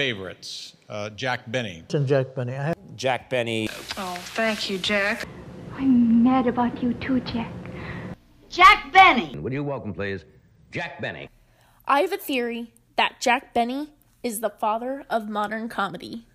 my favorites, uh, Jack Benny. And Jack Benny. I Jack Benny. Oh, thank you, Jack. I'm mad about you too, Jack. Jack Benny! Would you welcome, please, Jack Benny? I have a theory that Jack Benny is the father of modern comedy.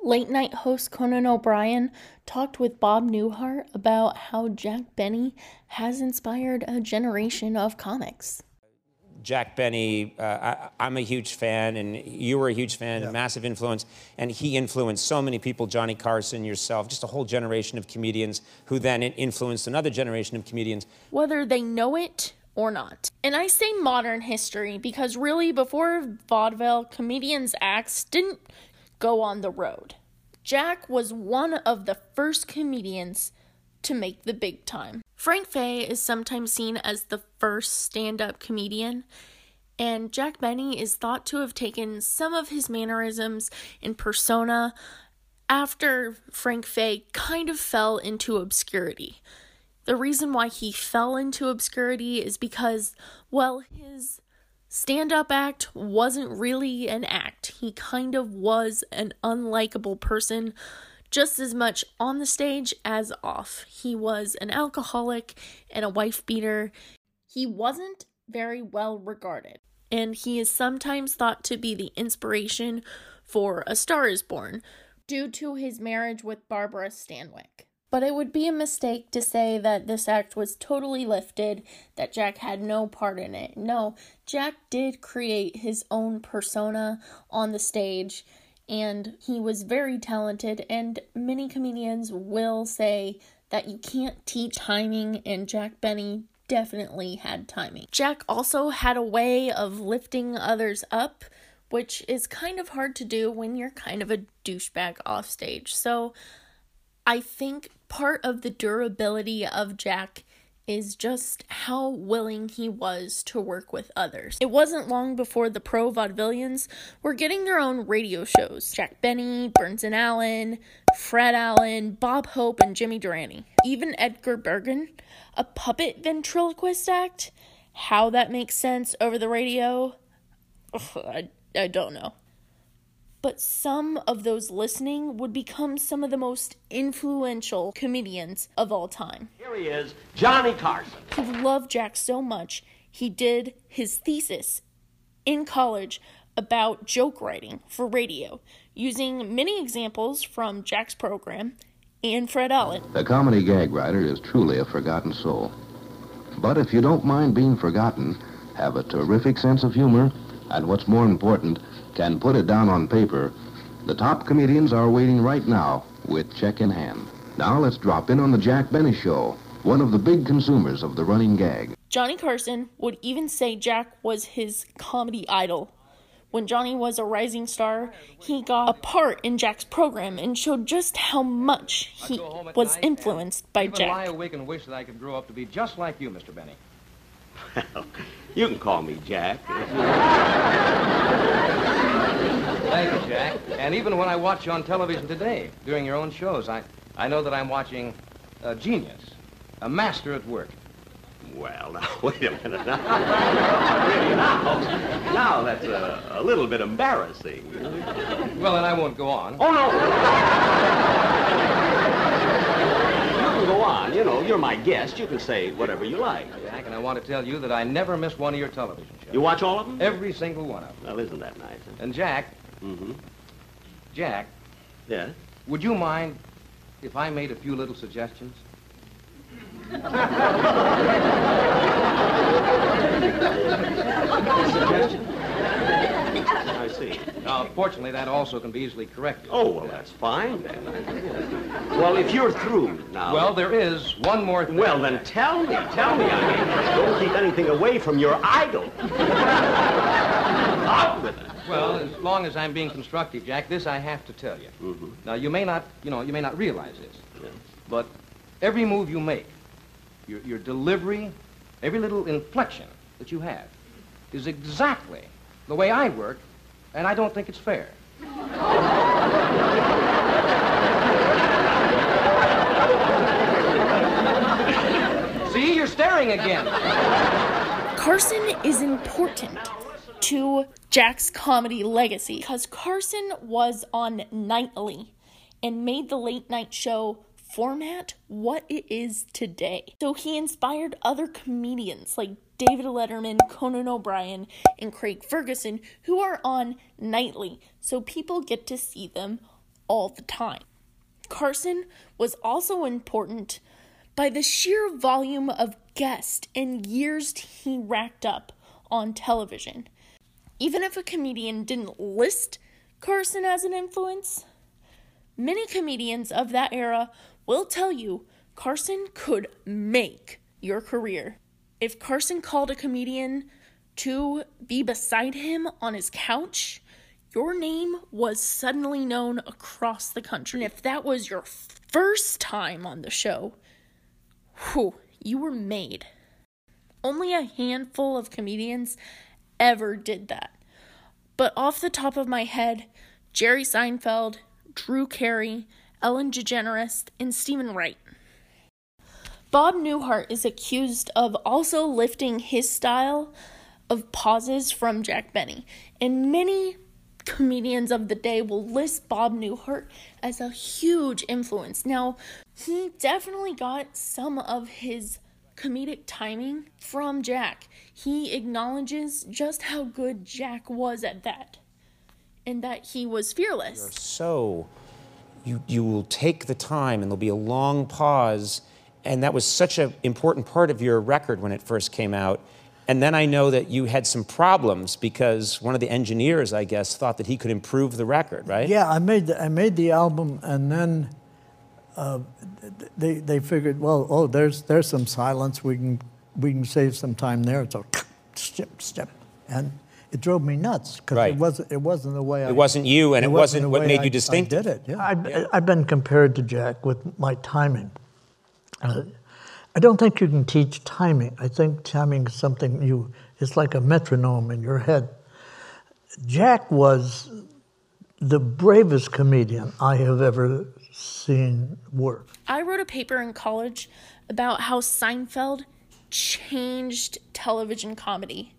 Late night host Conan O'Brien talked with Bob Newhart about how Jack Benny has inspired a generation of comics. Jack Benny, uh, I, am a huge fan, and you were a huge fan, yeah. massive influence, and he influenced so many people Johnny Carson, yourself, just a whole generation of comedians who then influenced another generation of comedians. Whether they know it or not. And I say modern history because really, before vaudeville, comedians' acts didn't go on the road. Jack was one of the first comedians to make the big time. Frank Fay is sometimes seen as the first stand up comedian, and Jack Benny is thought to have taken some of his mannerisms and persona after Frank Fay kind of fell into obscurity. The reason why he fell into obscurity is because, well, his stand up act wasn't really an act. He kind of was an unlikable person just as much on the stage as off. He was an alcoholic and a wife beater. He wasn't very well regarded, and he is sometimes thought to be the inspiration for A Star is Born due to his marriage with Barbara Stanwyck. But it would be a mistake to say that this act was totally lifted, that Jack had no part in it. No, Jack did create his own persona on the stage and he was very talented and many comedians will say that you can't teach timing and Jack Benny definitely had timing. Jack also had a way of lifting others up, which is kind of hard to do when you're kind of a douchebag off stage. So I think part of the durability of Jack is just how willing he was to work with others. It wasn't long before the pro vaudevillians were getting their own radio shows. Jack Benny, Burns and Allen, Fred Allen, Bob Hope, and Jimmy Durante. Even Edgar Bergen, a puppet ventriloquist act. How that makes sense over the radio, ugh, I, I don't know but some of those listening would become some of the most influential comedians of all time. Here he is, Johnny Carson. He loved Jack so much, he did his thesis in college about joke writing for radio, using many examples from Jack's program and Fred Allen. The comedy gag writer is truly a forgotten soul. But if you don't mind being forgotten, have a terrific sense of humor, and what's more important, can put it down on paper, the top comedians are waiting right now with check in hand. Now let's drop in on the Jack Benny Show, one of the big consumers of the running gag. Johnny Carson would even say Jack was his comedy idol. When Johnny was a rising star, he got a part in Jack's program and showed just how much he was influenced by Jack. I lie awake and wish that I could grow up to be just like you, Mr. Benny. Well, you can call me Jack. Thank you, Jack. And even when I watch you on television today, during your own shows, I, I know that I'm watching a genius, a master at work. Well, now, wait a minute. Now, now, now that's a, a little bit embarrassing. Well, then I won't go on. Oh, no. you can go on. You know, you're my guest. You can say whatever you like. Jack, and I want to tell you that I never miss one of your television shows. You watch all of them? Every single one of them. Well, isn't that nice? Huh? And Jack. Mm-hmm. Jack. Yes? Would you mind if I made a few little suggestions? Suggestions? I see. Now, fortunately, that also can be easily corrected. Oh, well, that's fine then. Well, if you're through now. Well, there is one more thing. Well, then tell me. Tell me. I mean, don't keep anything away from your idol. Out with it. Well, as long as I'm being constructive, Jack, this I have to tell you. Mm-hmm. Now, you may not, you know, you may not realize this, Yeah. but every move you make, your, your delivery, every little inflection that you have, is exactly the way I work, and I don't think it's fair. See, you're staring again. Carson is important. To Jack's comedy legacy because Carson was on nightly and made the late night show format what it is today. So he inspired other comedians like David Letterman, Conan O'Brien, and Craig Ferguson who are on nightly so people get to see them all the time. Carson was also important by the sheer volume of guests and years he racked up on television. Even if a comedian didn't list Carson as an influence, many comedians of that era will tell you Carson could make your career. If Carson called a comedian to be beside him on his couch, your name was suddenly known across the country. And if that was your first time on the show, whew, you were made. Only a handful of comedians ever did that. But off the top of my head, Jerry Seinfeld, Drew Carey, Ellen DeGeneres, and Steven Wright. Bob Newhart is accused of also lifting his style of pauses from Jack Benny, and many comedians of the day will list Bob Newhart as a huge influence. Now, he definitely got some of his comedic timing from Jack. He acknowledges just how good Jack was at that and that he was fearless. So you, you will take the time and there'll be a long pause. And that was such an important part of your record when it first came out. And then I know that you had some problems because one of the engineers, I guess, thought that he could improve the record, right? Yeah, I made the, I made the album, and then uh, they they figured, well, oh, there's there's some silence. We can we can save some time there. So, step step, and it drove me nuts because Right. it wasn't it wasn't the way it I, It wasn't you, and it wasn't the what made I- you distinctive. I did it. Yeah. I've, I've been compared to Jack with my timing. Uh, I don't think you can teach timing. I think timing is something you, it's like a metronome in your head. Jack was the bravest comedian I have ever seen work. I wrote a paper in college about how Seinfeld changed television comedy,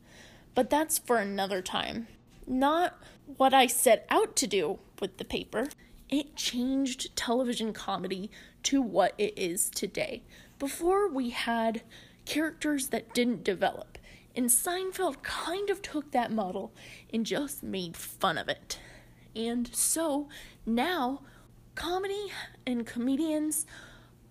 but that's for another time. Not what I set out to do with the paper. It changed television comedy to what it is today. Before we had characters that didn't develop, and Seinfeld kind of took that model and just made fun of it. And so now comedy and comedians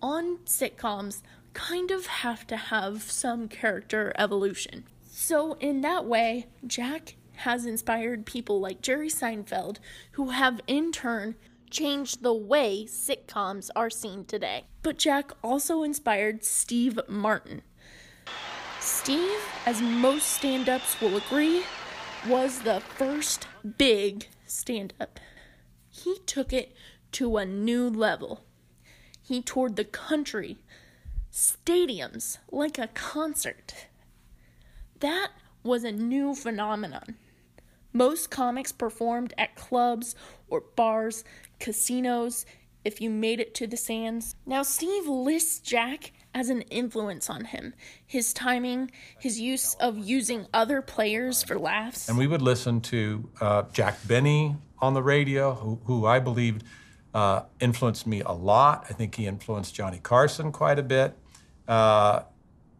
on sitcoms kind of have to have some character evolution. So, in that way, Jack has inspired people like Jerry Seinfeld, who have in turn changed the way sitcoms are seen today. But Jack also inspired Steve Martin. Steve, as most stand ups will agree, was the first big stand up. He took it to a new level. He toured the country, stadiums, like a concert. That was a new phenomenon. Most comics performed at clubs or bars, casinos, if you made it to the sands. Now, Steve lists Jack as an influence on him. His timing, his use of using other players for laughs. And we would listen to uh, Jack Benny on the radio, who, who I believed uh, influenced me a lot. I think he influenced Johnny Carson quite a bit. Uh,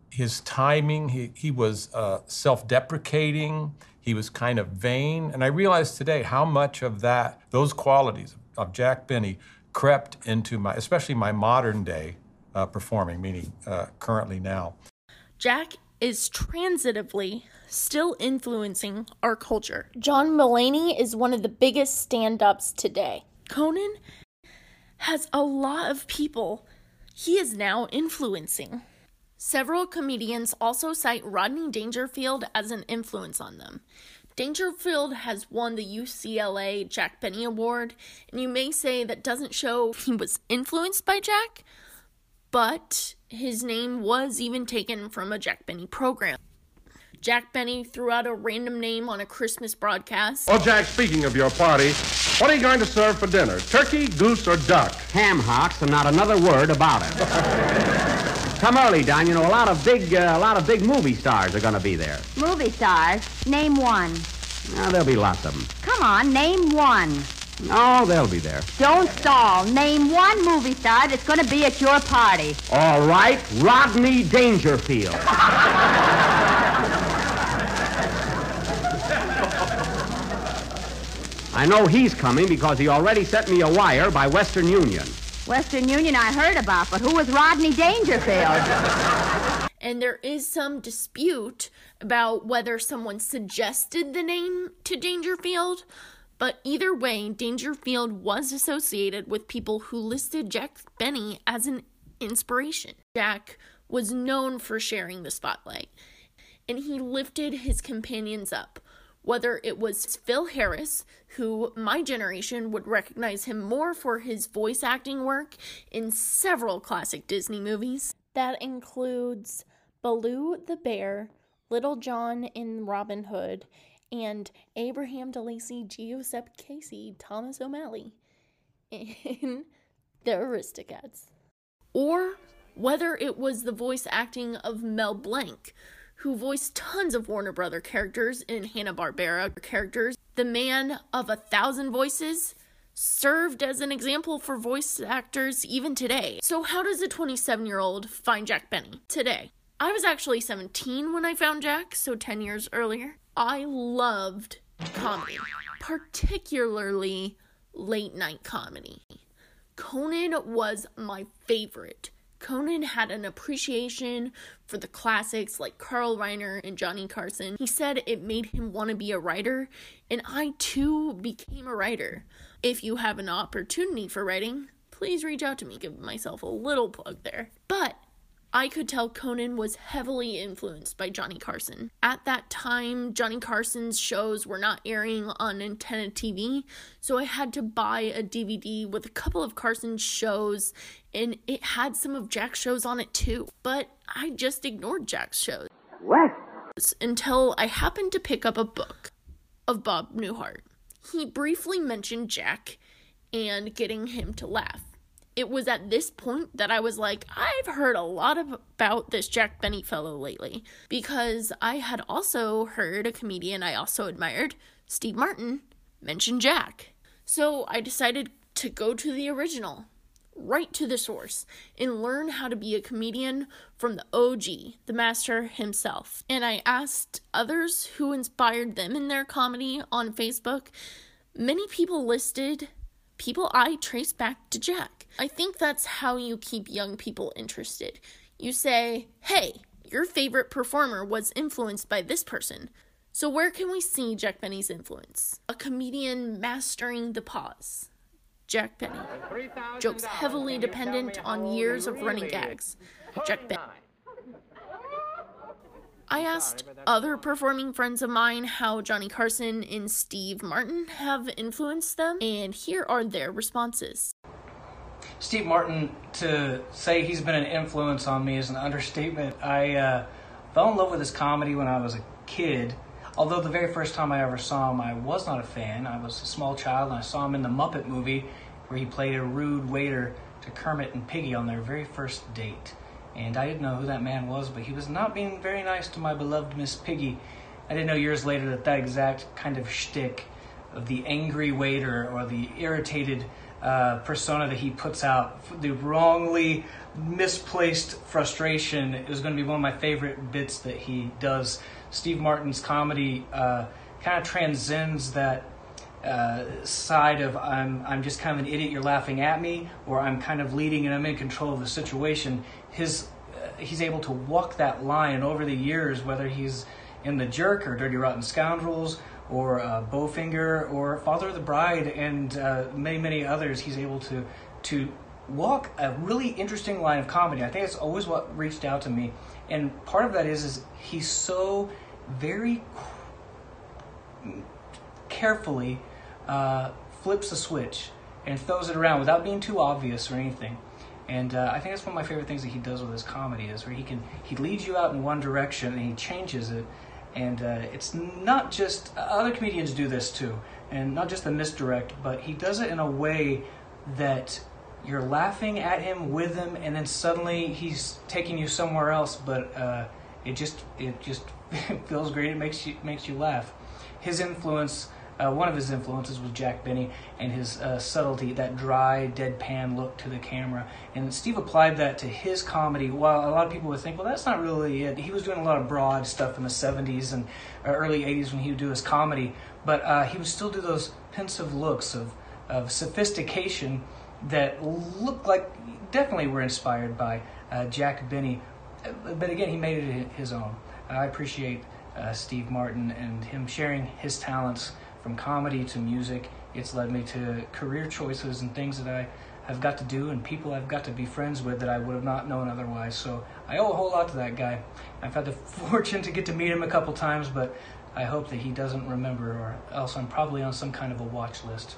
his timing, he, he was uh, self deprecating, he was kind of vain. And I realized today how much of that, those qualities of Jack Benny, crept into my, especially my modern day uh, performing, meaning uh, currently now. Jack is transitively still influencing our culture. John Mulaney is one of the biggest stand ups today. Conan has a lot of people he is now influencing. Several comedians also cite Rodney Dangerfield as an influence on them. Dangerfield has won the UCLA Jack Benny Award, and you may say that doesn't show he was influenced by Jack, but his name was even taken from a Jack Benny program. Jack Benny threw out a random name on a Christmas broadcast. Oh, Jack, speaking of your party, what are you going to serve for dinner? Turkey, goose, or duck? Ham hocks and not another word about it. Come early, Don. You know, a lot of big, uh, a lot of big movie stars are going to be there. Movie stars. Name one. Now, there'll be lots of them. Come on, name one. Oh, they'll be there. Don't stall. Name one movie star that's going to be at your party. All right, Rodney Dangerfield. I know he's coming because he already sent me a wire by Western Union. Western Union I heard about, but who was Rodney Dangerfield? and there is some dispute about whether someone suggested the name to Dangerfield. But either way, Dangerfield was associated with people who listed Jack Benny as an inspiration. Jack was known for sharing the spotlight, and he lifted his companions up. Whether it was Phil Harris, who my generation would recognize him more for his voice acting work in several classic Disney movies. That includes Baloo the Bear, Little John in Robin Hood, and Abraham DeLacy, Giuseppe Casey, Thomas O'Malley in The Aristocats. Or whether it was the voice acting of Mel Blanc, who voiced tons of Warner Brother characters in Hanna-Barbera characters. The man of a thousand voices served as an example for voice actors even today. So how does a 27-year-old find Jack Benny today? I was actually 17 when I found Jack, so 10 years earlier. I loved comedy, particularly late night comedy. Conan was my favorite. Conan had an appreciation for the classics like Carl Reiner and Johnny Carson. He said it made him want to be a writer, and I too became a writer. If you have an opportunity for writing, please reach out to me. Give myself a little plug there. But I could tell Conan was heavily influenced by Johnny Carson. At that time, Johnny Carson's shows were not airing on antenna TV, so I had to buy a DVD with a couple of Carson's shows, and it had some of Jack's shows on it too. But I just ignored Jack's shows. What? Until I happened to pick up a book of Bob Newhart. He briefly mentioned Jack and getting him to laugh it was at this point that I was like, I've heard a lot of, about this Jack Benny fellow lately because I had also heard a comedian I also admired, Steve Martin, mention Jack. So I decided to go to the original, right to the source, and learn how to be a comedian from the OG, the master himself. And I asked others who inspired them in their comedy on Facebook. Many people listed people I trace back to Jack. I think that's how you keep young people interested. You say, hey, your favorite performer was influenced by this person. So, where can we see Jack Benny's influence? A comedian mastering the pause. Jack Benny. Jokes heavily dependent on years of running gags. Jack Benny. I asked other performing friends of mine how Johnny Carson and Steve Martin have influenced them, and here are their responses. Steve Martin, to say he's been an influence on me is an understatement. I uh, fell in love with his comedy when I was a kid. Although the very first time I ever saw him, I was not a fan. I was a small child and I saw him in the Muppet movie where he played a rude waiter to Kermit and Piggy on their very first date and I didn't know who that man was, but he was not being very nice to my beloved Miss Piggy. I didn't know years later that that exact kind of shtick of the angry waiter or the irritated uh, persona that he puts out, the wrongly misplaced frustration, is going to be one of my favorite bits that he does. Steve Martin's comedy uh, kind of transcends that uh, side of I'm I'm just kind of an idiot. You're laughing at me, or I'm kind of leading and I'm in control of the situation his uh, he's able to walk that line over the years, whether he's in The Jerk or Dirty Rotten Scoundrels or uh, Bowfinger or Father of the Bride and uh, many many others. He's able to to walk a really interesting line of comedy. I think it's always what reached out to me, and part of that is is he's so very carefully uh, flips a switch and throws it around without being too obvious or anything. And uh, I think that's one of my favorite things that he does with his comedy is where he can he leads you out in one direction and he changes it. And uh, it's not just other comedians do this too, and not just the misdirect, but he does it in a way that you're laughing at him with him, and then suddenly he's taking you somewhere else. But uh, it just it just feels great. It makes you makes you laugh. His influence, uh, one of his influences was Jack Benny and his uh, subtlety, that dry, deadpan look to the camera. And Steve applied that to his comedy. While a lot of people would think, well, that's not really it. He was doing a lot of broad stuff in the '70s and uh, early '80s when he would do his comedy, but uh, he would still do those pensive looks of of sophistication that look like definitely were inspired by uh, Jack Benny. But again, he made it his own. I appreciate uh, Steve Martin and him sharing his talents from comedy to music. It's led me to career choices and things that I have got to do and people I've got to be friends with that I would have not known otherwise. So I owe a whole lot to that guy. I've had the fortune to get to meet him a couple times, but I hope that he doesn't remember, or else I'm probably on some kind of a watch list.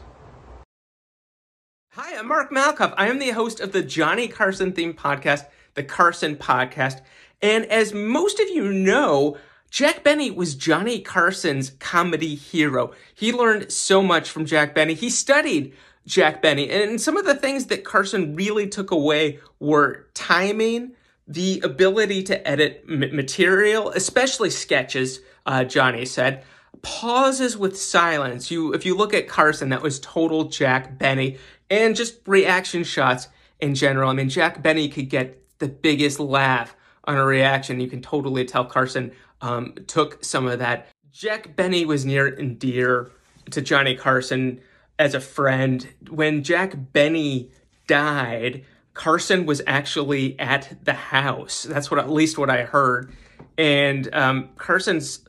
Hi, I'm Mark Malkoff. I am the host of the Johnny Carson themed podcast, the Carson Podcast. And as most of you know, Jack Benny was Johnny Carson's comedy hero. He learned so much from Jack Benny. He studied Jack Benny. And some of the things that Carson really took away were timing, the ability to edit material, especially sketches, uh, Johnny said. Pauses with silence. You, if you look at Carson, that was total Jack Benny, and just reaction shots in general. I mean, Jack Benny could get the biggest laugh on a reaction. You can totally tell Carson um, took some of that. Jack Benny was near and dear to Johnny Carson as a friend. When Jack Benny died, Carson was actually at the house. That's what at least what I heard. And um, Carson's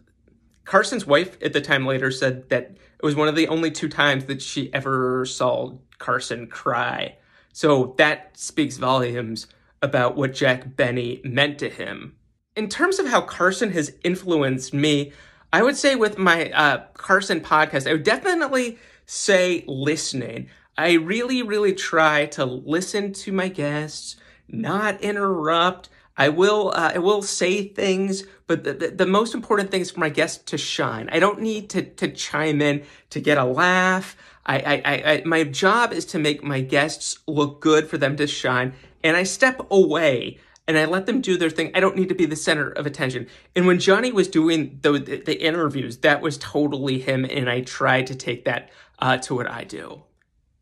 Carson's wife at the time later said that it was one of the only two times that she ever saw Carson cry. So that speaks volumes about what Jack Benny meant to him. In terms of how Carson has influenced me, I would say with my uh, Carson podcast, I would definitely say listening. I really, really try to listen to my guests, not interrupt. I will, uh, I will say things, but the, the, the, most important thing is for my guests to shine. I don't need to, to chime in to get a laugh. I, I, I, my job is to make my guests look good for them to shine, and I step away and I let them do their thing. I don't need to be the center of attention. And when Johnny was doing the, the, the interviews, that was totally him, and I tried to take that uh, to what I do.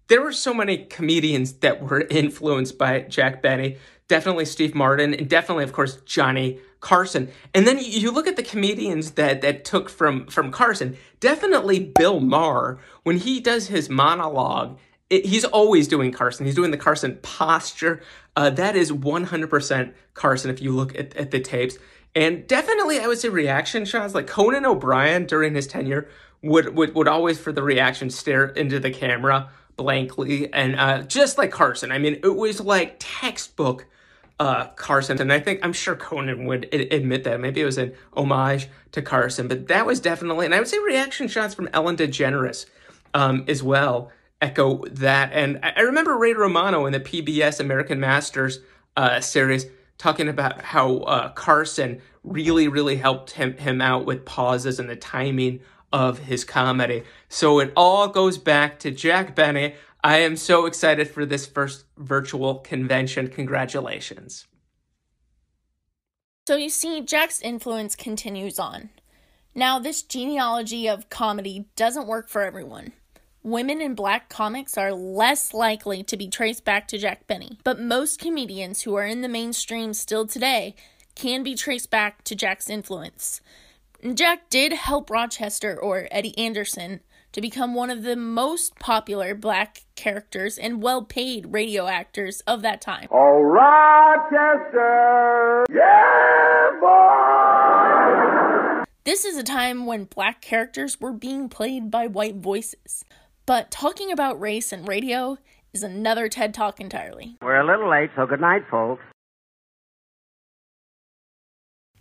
There were so many comedians that were influenced by Jack Benny. Definitely Steve Martin, and definitely, of course, Johnny Carson. And then you look at the comedians that that took from from Carson. Definitely Bill Maher when he does his monologue. It, he's always doing Carson. He's doing the Carson posture. Uh, that is 100% Carson if you look at, at the tapes. And definitely, I would say reaction shots like Conan O'Brien during his tenure would, would, would always, for the reaction, stare into the camera blankly. And uh, just like Carson, I mean, it was like textbook uh, Carson. And I think, I'm sure Conan would admit that. Maybe it was an homage to Carson, but that was definitely, and I would say reaction shots from Ellen DeGeneres um, as well echo that. And I remember Ray Romano in the PBS American Masters uh, series talking about how uh, Carson really, really helped him, him out with pauses and the timing of his comedy. So it all goes back to Jack Benny. I am so excited for this first virtual convention. Congratulations. So you see, Jack's influence continues on. Now, this genealogy of comedy doesn't work for everyone. Women in black comics are less likely to be traced back to Jack Benny, but most comedians who are in the mainstream still today can be traced back to Jack's influence. Jack did help Rochester or Eddie Anderson to become one of the most popular black characters and well paid radio actors of that time. Oh, Rochester! Yeah, boy! This is a time when black characters were being played by white voices. But talking about race and radio is another TED Talk entirely. We're a little late, so good night, folks.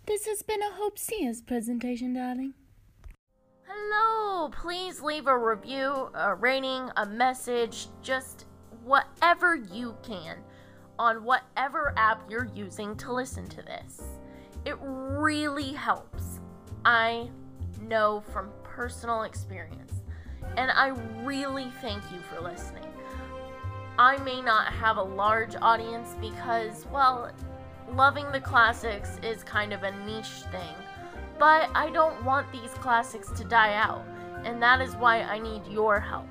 This has been a Hope Sears presentation, darling. Hello! Please leave a review, a rating, a message, just whatever you can on whatever app you're using to listen to this. It really helps. I know from personal experience, and I really thank you for listening. I may not have a large audience because, well, loving the classics is kind of a niche thing, but I don't want these classics to die out, and that is why I need your help.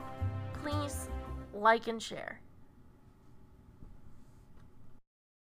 Please like and share.